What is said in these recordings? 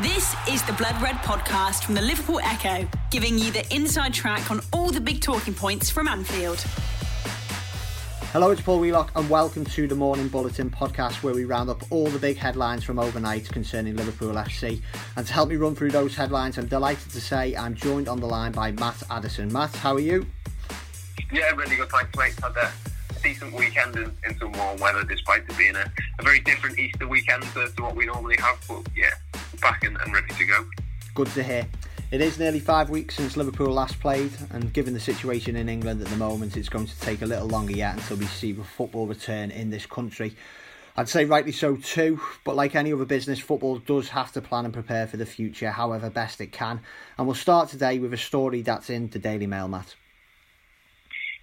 This is the Blood Red podcast from the Liverpool Echo, giving you the inside track on all the big talking points from Anfield. Hello, it's Paul Wheelock, and welcome to the Morning Bulletin podcast, where we round up all the big headlines from overnight concerning Liverpool FC. And to help me run through those headlines, I'm delighted to say I'm joined on the line by Matt Addison. Matt, how are you? Yeah, really good. Thanks, mate. Had a decent weekend in, in some warm weather, despite it being a, a very different Easter weekend to, to what we normally have. But yeah, back and, and ready to go. Good to hear. It is nearly five weeks since Liverpool last played, and given the situation in England at the moment, it's going to take a little longer yet until we see football return in this country. I'd say rightly so too, but like any other business, football does have to plan and prepare for the future however best it can. And we'll start today with a story that's in the Daily Mail, Matt.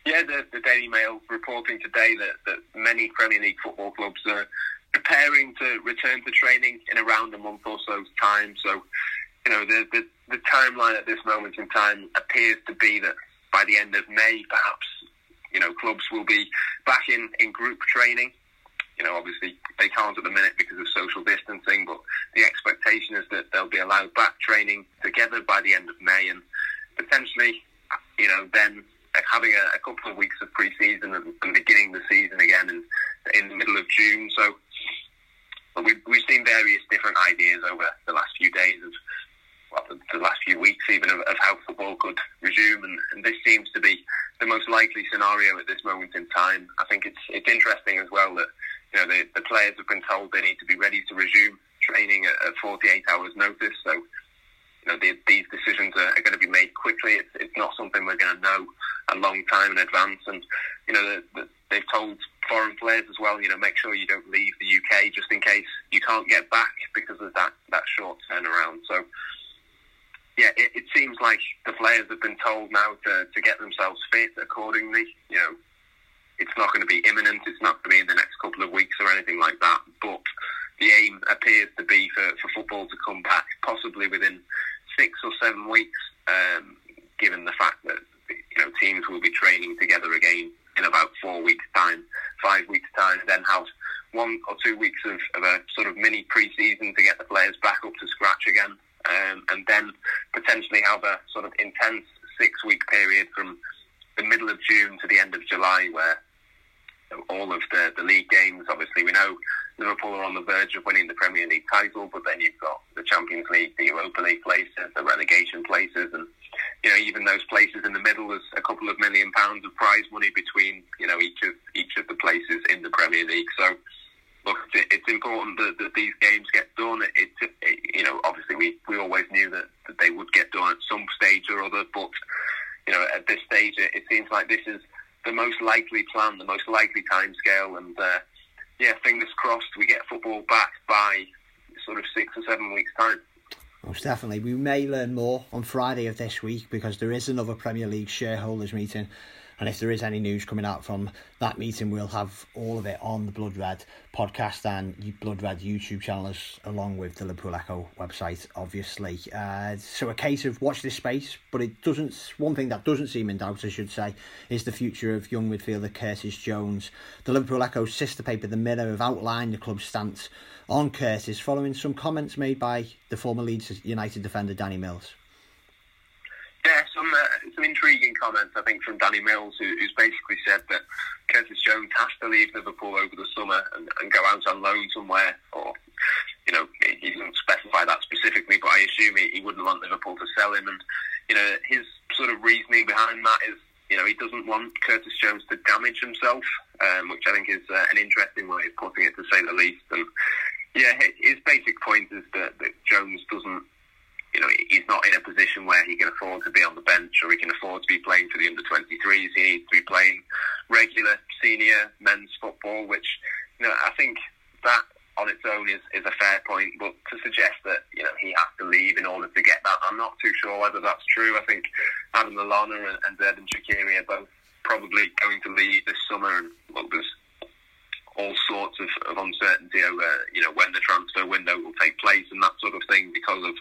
Yeah, the, the Daily Mail reporting today that, that many Premier League football clubs are preparing to return to training in around a month or so's time. So you know, the, the, the timeline at this moment in time appears to be that by the end of May, perhaps, you know, clubs will be back in, in group training. You know, obviously they can't at the minute because of social distancing, but the expectation is that they'll be allowed back training together by the end of May and potentially, you know, then having a, a couple of weeks of pre-season and, and beginning the season again in, in the middle of June. So we've, we've seen various different ideas over the last few days of well, the, the, last few weeks even of, of how football could resume, and, and, this seems to be the most likely scenario at this moment in time. I think it's it's interesting as well that you know the, the players have been told they need to be ready to resume training at, at 48 hours notice. So you know the, these decisions are, are, going to be made quickly. It's, it's not something we're going to know a long time in advance, and you know the, the, they've told foreign players as well. You know, make sure you don't leave the UK just in case you can't get back because of that that short turnaround. So yeah, it, it, seems like the players have been told now to, to get themselves fit accordingly. You know, it's not going to be imminent. It's not going to be in the next couple of weeks or anything like that. But the aim appears to be for, for football to come back possibly within six or seven weeks, um, given the fact that you know teams will be training together again in about four weeks' time, five weeks' time, then have one or two weeks of, of a sort of mini pre-season to get the players back up to scratch again um, and then potentially have a sort of intense six week period from the middle of June to the end of July where all of the, the league games, obviously, we know Liverpool are on the verge of winning the Premier League title, but then you've got the Champions League, the Europa League places, the relegation places, and you know even those places in the middle. There's a couple of million pounds of prize money between you know each of each of the places in the Premier League. So look, it's important that, that these games get done. It, it, you know, obviously we, we always knew that, that they would get done at some stage or other, but you know, at this stage, it, it seems like this is the most likely plan, the most likely timescale, and uh, yeah, fingers crossed we get football back by sort of six or seven weeks' time. Most definitely. We may learn more on Friday of this week because there is another Premier League shareholders meeting and if there is any news coming out from that meeting, we'll have all of it on the Blood Red podcast and Blood Red YouTube channels, along with the Liverpool Echo website, obviously. Uh, so a case of watch this space, but it doesn't. One thing that doesn't seem in doubt, I should say, is the future of young midfielder Curtis Jones. The Liverpool Echo sister paper, The Mirror, have outlined the club's stance on Curtis, following some comments made by the former Leeds United defender Danny Mills. Yeah, some uh, some intriguing comments I think from Danny Mills, who, who's basically said that Curtis Jones has to leave Liverpool over the summer and, and go out on loan somewhere, or you know he doesn't specify that specifically, but I assume he, he wouldn't want Liverpool to sell him. And you know his sort of reasoning behind that is you know he doesn't want Curtis Jones to damage himself, um, which I think is uh, an interesting way of putting it to say the least. And yeah, his basic point is that, that Jones doesn't you know, he's not in a position where he can afford to be on the bench or he can afford to be playing for the under 23s. He needs to be playing regular senior men's football, which, you know, I think that on its own is, is a fair point. But to suggest that, you know, he has to leave in order to get that, I'm not too sure whether that's true. I think Adam Lallana and, and Shaqiri are both probably going to leave this summer. And, there's all sorts of, of uncertainty over, you know, when the transfer window will take place and that sort of thing because of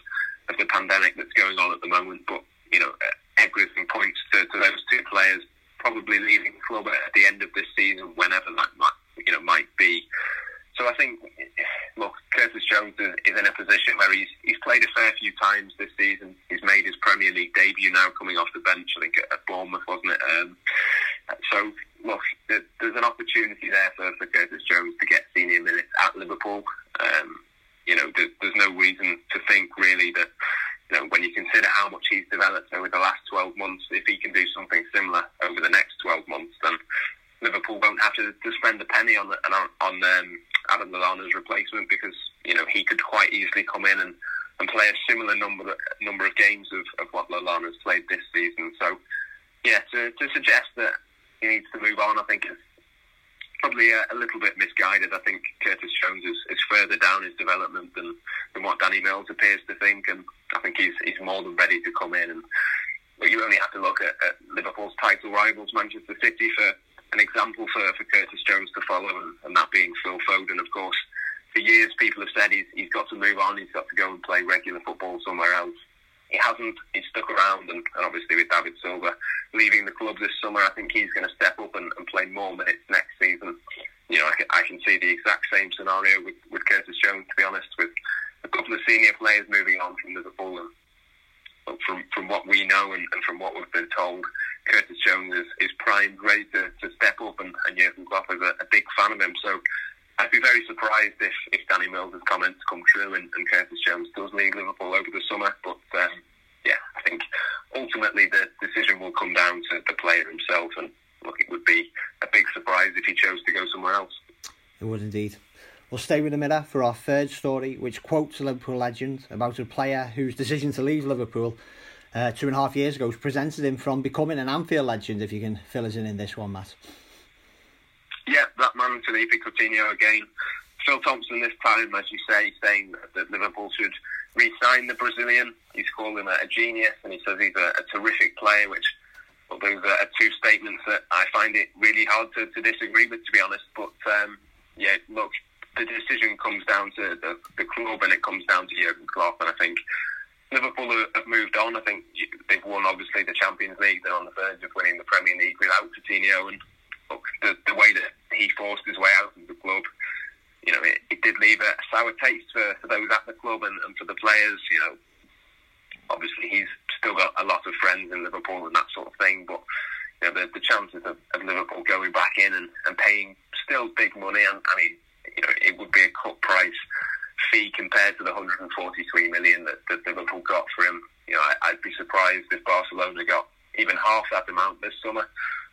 of the pandemic that's going on at the moment. But you know, everything points to, to those two players probably leaving the club at the end of this season, whenever that might you know might be. So I think, look, Curtis Jones is, in a position where he's he's played a fair few times this season. He's made his Premier League debut now, coming off the bench. I think at Bournemouth, wasn't it? Um, so look, there's an opportunity there for, for Curtis Jones to get senior minutes at Liverpool. Um, you know, there's no reason to think really that you know, when you consider how much he's developed over the last 12 months, if he can do something similar over the next 12 months, then Liverpool won't have to, to spend a penny on on, um, Adam Lallana's replacement because you know he could quite easily come in and, and play a similar number number of games of, of what Lallana's played this season. So yeah, to, to suggest that he needs to move on, I think is probably a, a, little bit misguided. I think Curtis Jones is, is further down his development than, than what Danny Mills appears to think, and I think he's he's more than ready to come in. And but you only have to look at, at Liverpool's title rivals, Manchester City, for an example for, for Curtis Jones to follow, and, and that being Phil Foden, of course. For years, people have said he's, he's got to move on, he's got to go and play regular football somewhere else. He hasn't, he's stuck around, and, and obviously with David Silva leaving the club this summer, I think he's going to step up and, and play more minutes next season. You know, I can, I can see the exact same scenario with, with Curtis Jones, to be honest, with a couple of senior players moving on from Liverpool. And, from from what we know and, and, from what we've been told, Curtis Jones is, is primed, ready to, to step up, and, and Jurgen Klopp is a, a, big fan of him. So I'd be very surprised if, if Danny Mills' comments come true and, and Curtis Jones does leave Liverpool over the summer. But um, yeah, I think ultimately the decision will come down to the player himself. And look, it would be a big surprise if he chose to go somewhere else. It would indeed. We'll stay with the Mirror for our third story, which quotes a Liverpool legend about a player whose decision to leave Liverpool uh, two and a half years ago presented him from becoming an Anfield legend. If you can fill us in in this one, Matt. Yeah, that man Philippe Coutinho again. Phil Thompson this time, as you say, saying that Liverpool should re-sign the Brazilian. He's called him a, a genius, and he says he's a, a terrific player. Which, well, those are two statements that I find it really hard to, to disagree with, to be honest. But um, yeah, look, the decision comes down to the, the club, and it comes down to Jurgen Klopp, and I think Liverpool have moved on. I think they've won obviously the Champions League. They're on the verge of winning the Premier League without Coutinho. And look, the, the way that he forced his way out of the club, you know, it, it did leave a sour taste for, for those at the club and, and for the players. You know, obviously he's still got a lot of friends in Liverpool and that sort of thing. But you know, the, the chances of, of Liverpool going back in and, and paying still big money. And I mean, you know, it would be a cut price fee compared to the 143 million that, that Liverpool got for him. You know, I, would be surprised if Barcelona got even half that amount this summer.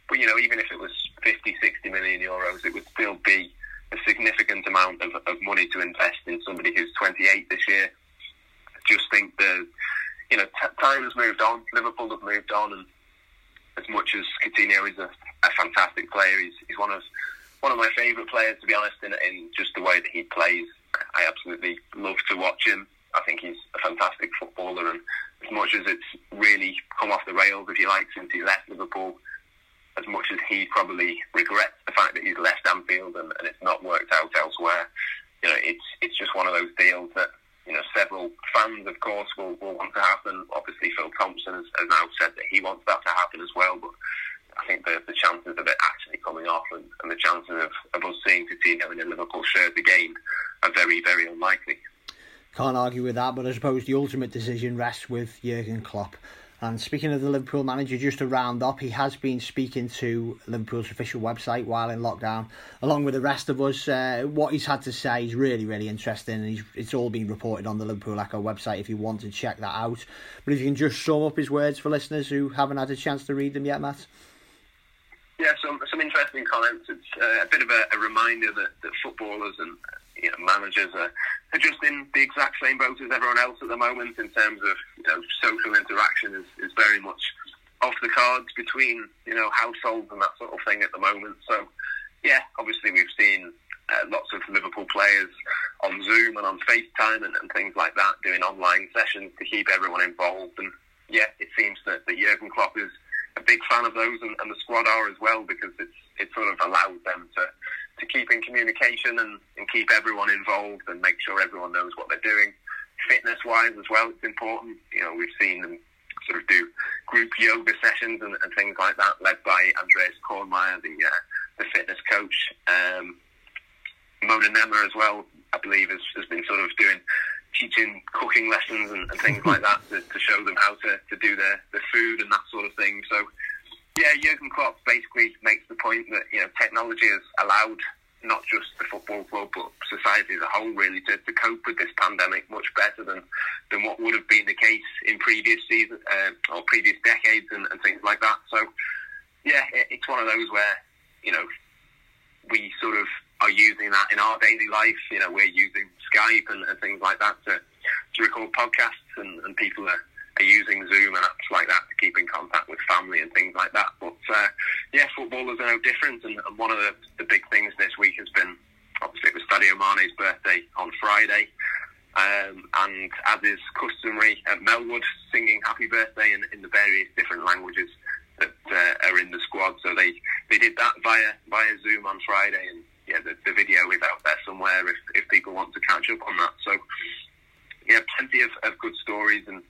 But you know, even if it was 50, 60 million euros, it would still be a significant amount of, of money to invest in somebody who's 28 this year. I just think the you know t- time has moved on. Liverpool have moved on, and as much as Coutinho is a, a fantastic player, he's, he's one of one of my favourite players to be honest in, in just the way that he plays. I absolutely love to watch him. I think he's a fantastic footballer, and as much as it's really come off the rails, if you like, since he left Liverpool, as much as he probably regrets the fact that he's left Anfield and, and it's not worked out elsewhere, you know, it's it's just one of those deals that you know several fans, of course, will, will want to happen. Obviously, Phil Thompson has, has now said that he wants that to happen as well, but I think the, the chances of it actually coming off and, and the chances of, of us seeing Coutinho in a Liverpool shirt again are very, very unlikely. Can't argue with that, but I suppose the ultimate decision rests with Jurgen Klopp. And speaking of the Liverpool manager, just to round up, he has been speaking to Liverpool's official website while in lockdown, along with the rest of us. Uh, what he's had to say is really, really interesting, and it's all been reported on the Liverpool Echo website if you want to check that out. But if you can just sum up his words for listeners who haven't had a chance to read them yet, Matt. Yeah, some some interesting comments. It's uh, a bit of a, a reminder that, that footballers and you know, managers are, are just in the exact same boat as everyone else at the moment in terms of you know social interaction is, is very much off the cards between you know households and that sort of thing at the moment. So yeah, obviously we've seen uh, lots of Liverpool players on Zoom and on FaceTime and, and things like that doing online sessions to keep everyone involved. And yeah, it seems that, that Jurgen Klopp is big fan of those, and, and the squad are as well because it's it sort of allows them to to keep in communication and, and keep everyone involved and make sure everyone knows what they're doing. Fitness wise as well, it's important. You know, we've seen them sort of do group yoga sessions and, and things like that, led by Andreas Kornmayer, the uh, the fitness coach. Um, Mona Nemmer as well, I believe, has, has been sort of doing teaching cooking lessons and, and things like that to, to, show them how to, to do their, their food and that sort of thing. So, yeah, Jurgen Klopp basically makes the point that you know technology has allowed not just the football club but society as a whole really to, to cope with this pandemic much better than than what would have been the case in previous seasons uh, or previous decades and, and, things like that. So, yeah, it, it's one of those where you know we sort of are using that in our daily life. You know, we're using Skype and, and things like that to, to record podcasts, and, and people are, are, using Zoom and apps like that to keep in contact with family and things like that. But uh, yeah, footballers are no different, and, and one of the, the big things this week has been obviously it was Sadio Mane's birthday on Friday. Um, and as is customary at Melwood, singing happy birthday in, in the various different languages that uh, are in the squad. So they, they did that via via Zoom on Friday, and yeah, the, the video is out there somewhere if, if people want to catch up on that. So, yeah, plenty of, of good stories and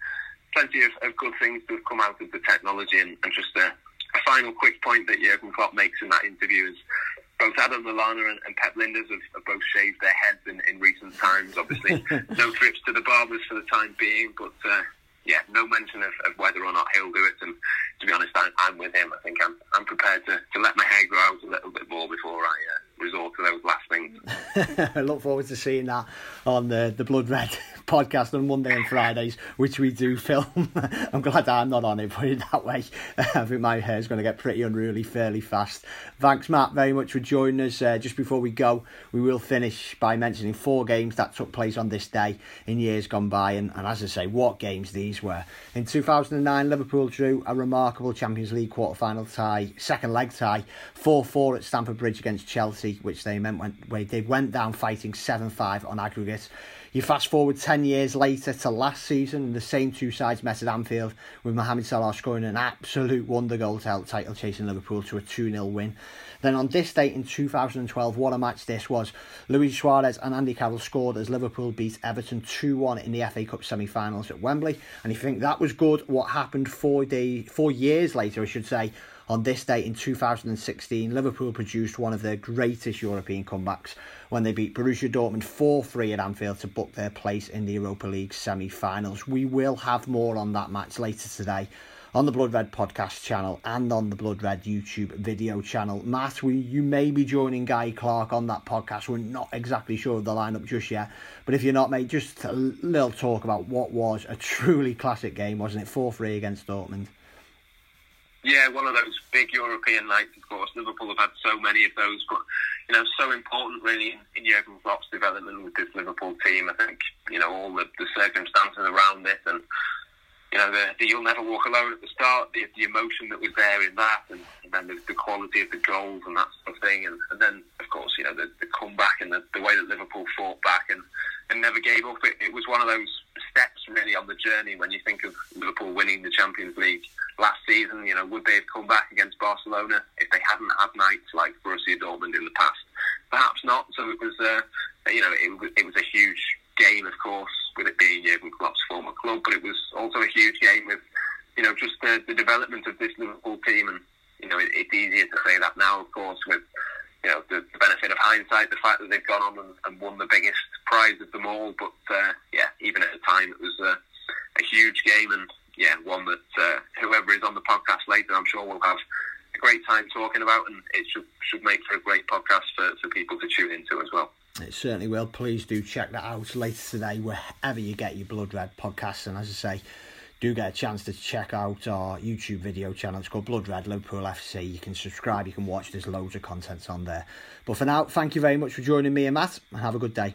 plenty of, of good things to have come out of the technology. And, and just a, a final quick point that Jurgen Klopp makes in that interview is both Adam Lallana and, and Pep Lijnders have, have, both shaved their heads in, in recent times. Obviously, no trips to the barbers for the time being, but uh, yeah, no mention of, of, whether or not he'll do it. And to be honest, I'm, I'm with him. I think I'm, I'm prepared to, to let my hair grow out a little bit more before I uh, resort to those last things. I look forward to seeing that on the, the Blood Red podcast on Monday and Fridays, which we do film. I'm glad I'm not on it, put it that way. I think my hair's going to get pretty unruly fairly fast. Thanks, Matt, very much for joining us. Uh, just before we go, we will finish by mentioning four games that took place on this day in years gone by. And, and as I say, what games these were. In 2009, Liverpool drew a remarkable Champions League quarter final tie, second leg tie, 4 4 at Stamford Bridge against Chelsea, which they meant went, they went down fighting 7 5 on aggregate. You fast forward 10 years later to last season, the same two sides met at Anfield, with Mohamed Salah scoring an absolute wonder goal to help title chasing Liverpool to a 2 0 win. Then on this date in 2012, what a match this was. Luis Suarez and Andy Carroll scored as Liverpool beat Everton 2 1 in the FA Cup semi finals at Wembley. And if you think that was good, what happened four, day, four years later, I should say, on this date in 2016, Liverpool produced one of their greatest European comebacks when they beat Borussia Dortmund 4 3 at Anfield to book their place in the Europa League semi finals. We will have more on that match later today on the Blood Red podcast channel and on the Blood Red YouTube video channel. Matt, we, you may be joining Guy Clark on that podcast. We're not exactly sure of the lineup just yet. But if you're not, mate, just a little talk about what was a truly classic game, wasn't it? 4 3 against Dortmund. Yeah, one of those big European nights, of course. Liverpool have had so many of those, but you know, so important really in, in Jurgen Klopp's development with this Liverpool team. I think you know all the, the circumstances around it, and you know the, the, "You'll Never Walk Alone" at the start, the, the emotion that was there in that, and, and then the, the, quality of the goals and that sort of thing, and, and then of course you know the, the comeback and the, the way that Liverpool fought back and, and never gave up. It, it was one of those steps really on the journey when you think of Liverpool winning the Champions League last season. You know, would they have come back against Barcelona if they hadn't had nights like Borussia Dortmund in the past? Perhaps not. So it was, uh, you know, it, it was a huge game, of course, with it being Jurgen Klopp's former club, but it was also a huge game with, you know, just the, the development of this Liverpool team. And, you know, it, it's easier to say that now, of course, with, you know, the, the benefit of hindsight, the fact that they've gone on and, and won the biggest prize of them all. But, uh, yeah, even at the time, it was uh, a huge game. And, yeah, one that uh, whoever is on the podcast later, I'm sure will have a great time talking about, and it should should make for a great podcast for, for people to tune into as well. It certainly will. Please do check that out later today, wherever you get your Blood Red podcast. And as I say, do get a chance to check out our YouTube video channel. It's called Blood Red Liverpool FC. You can subscribe, you can watch. There's loads of content on there. But for now, thank you very much for joining me and Matt, and have a good day.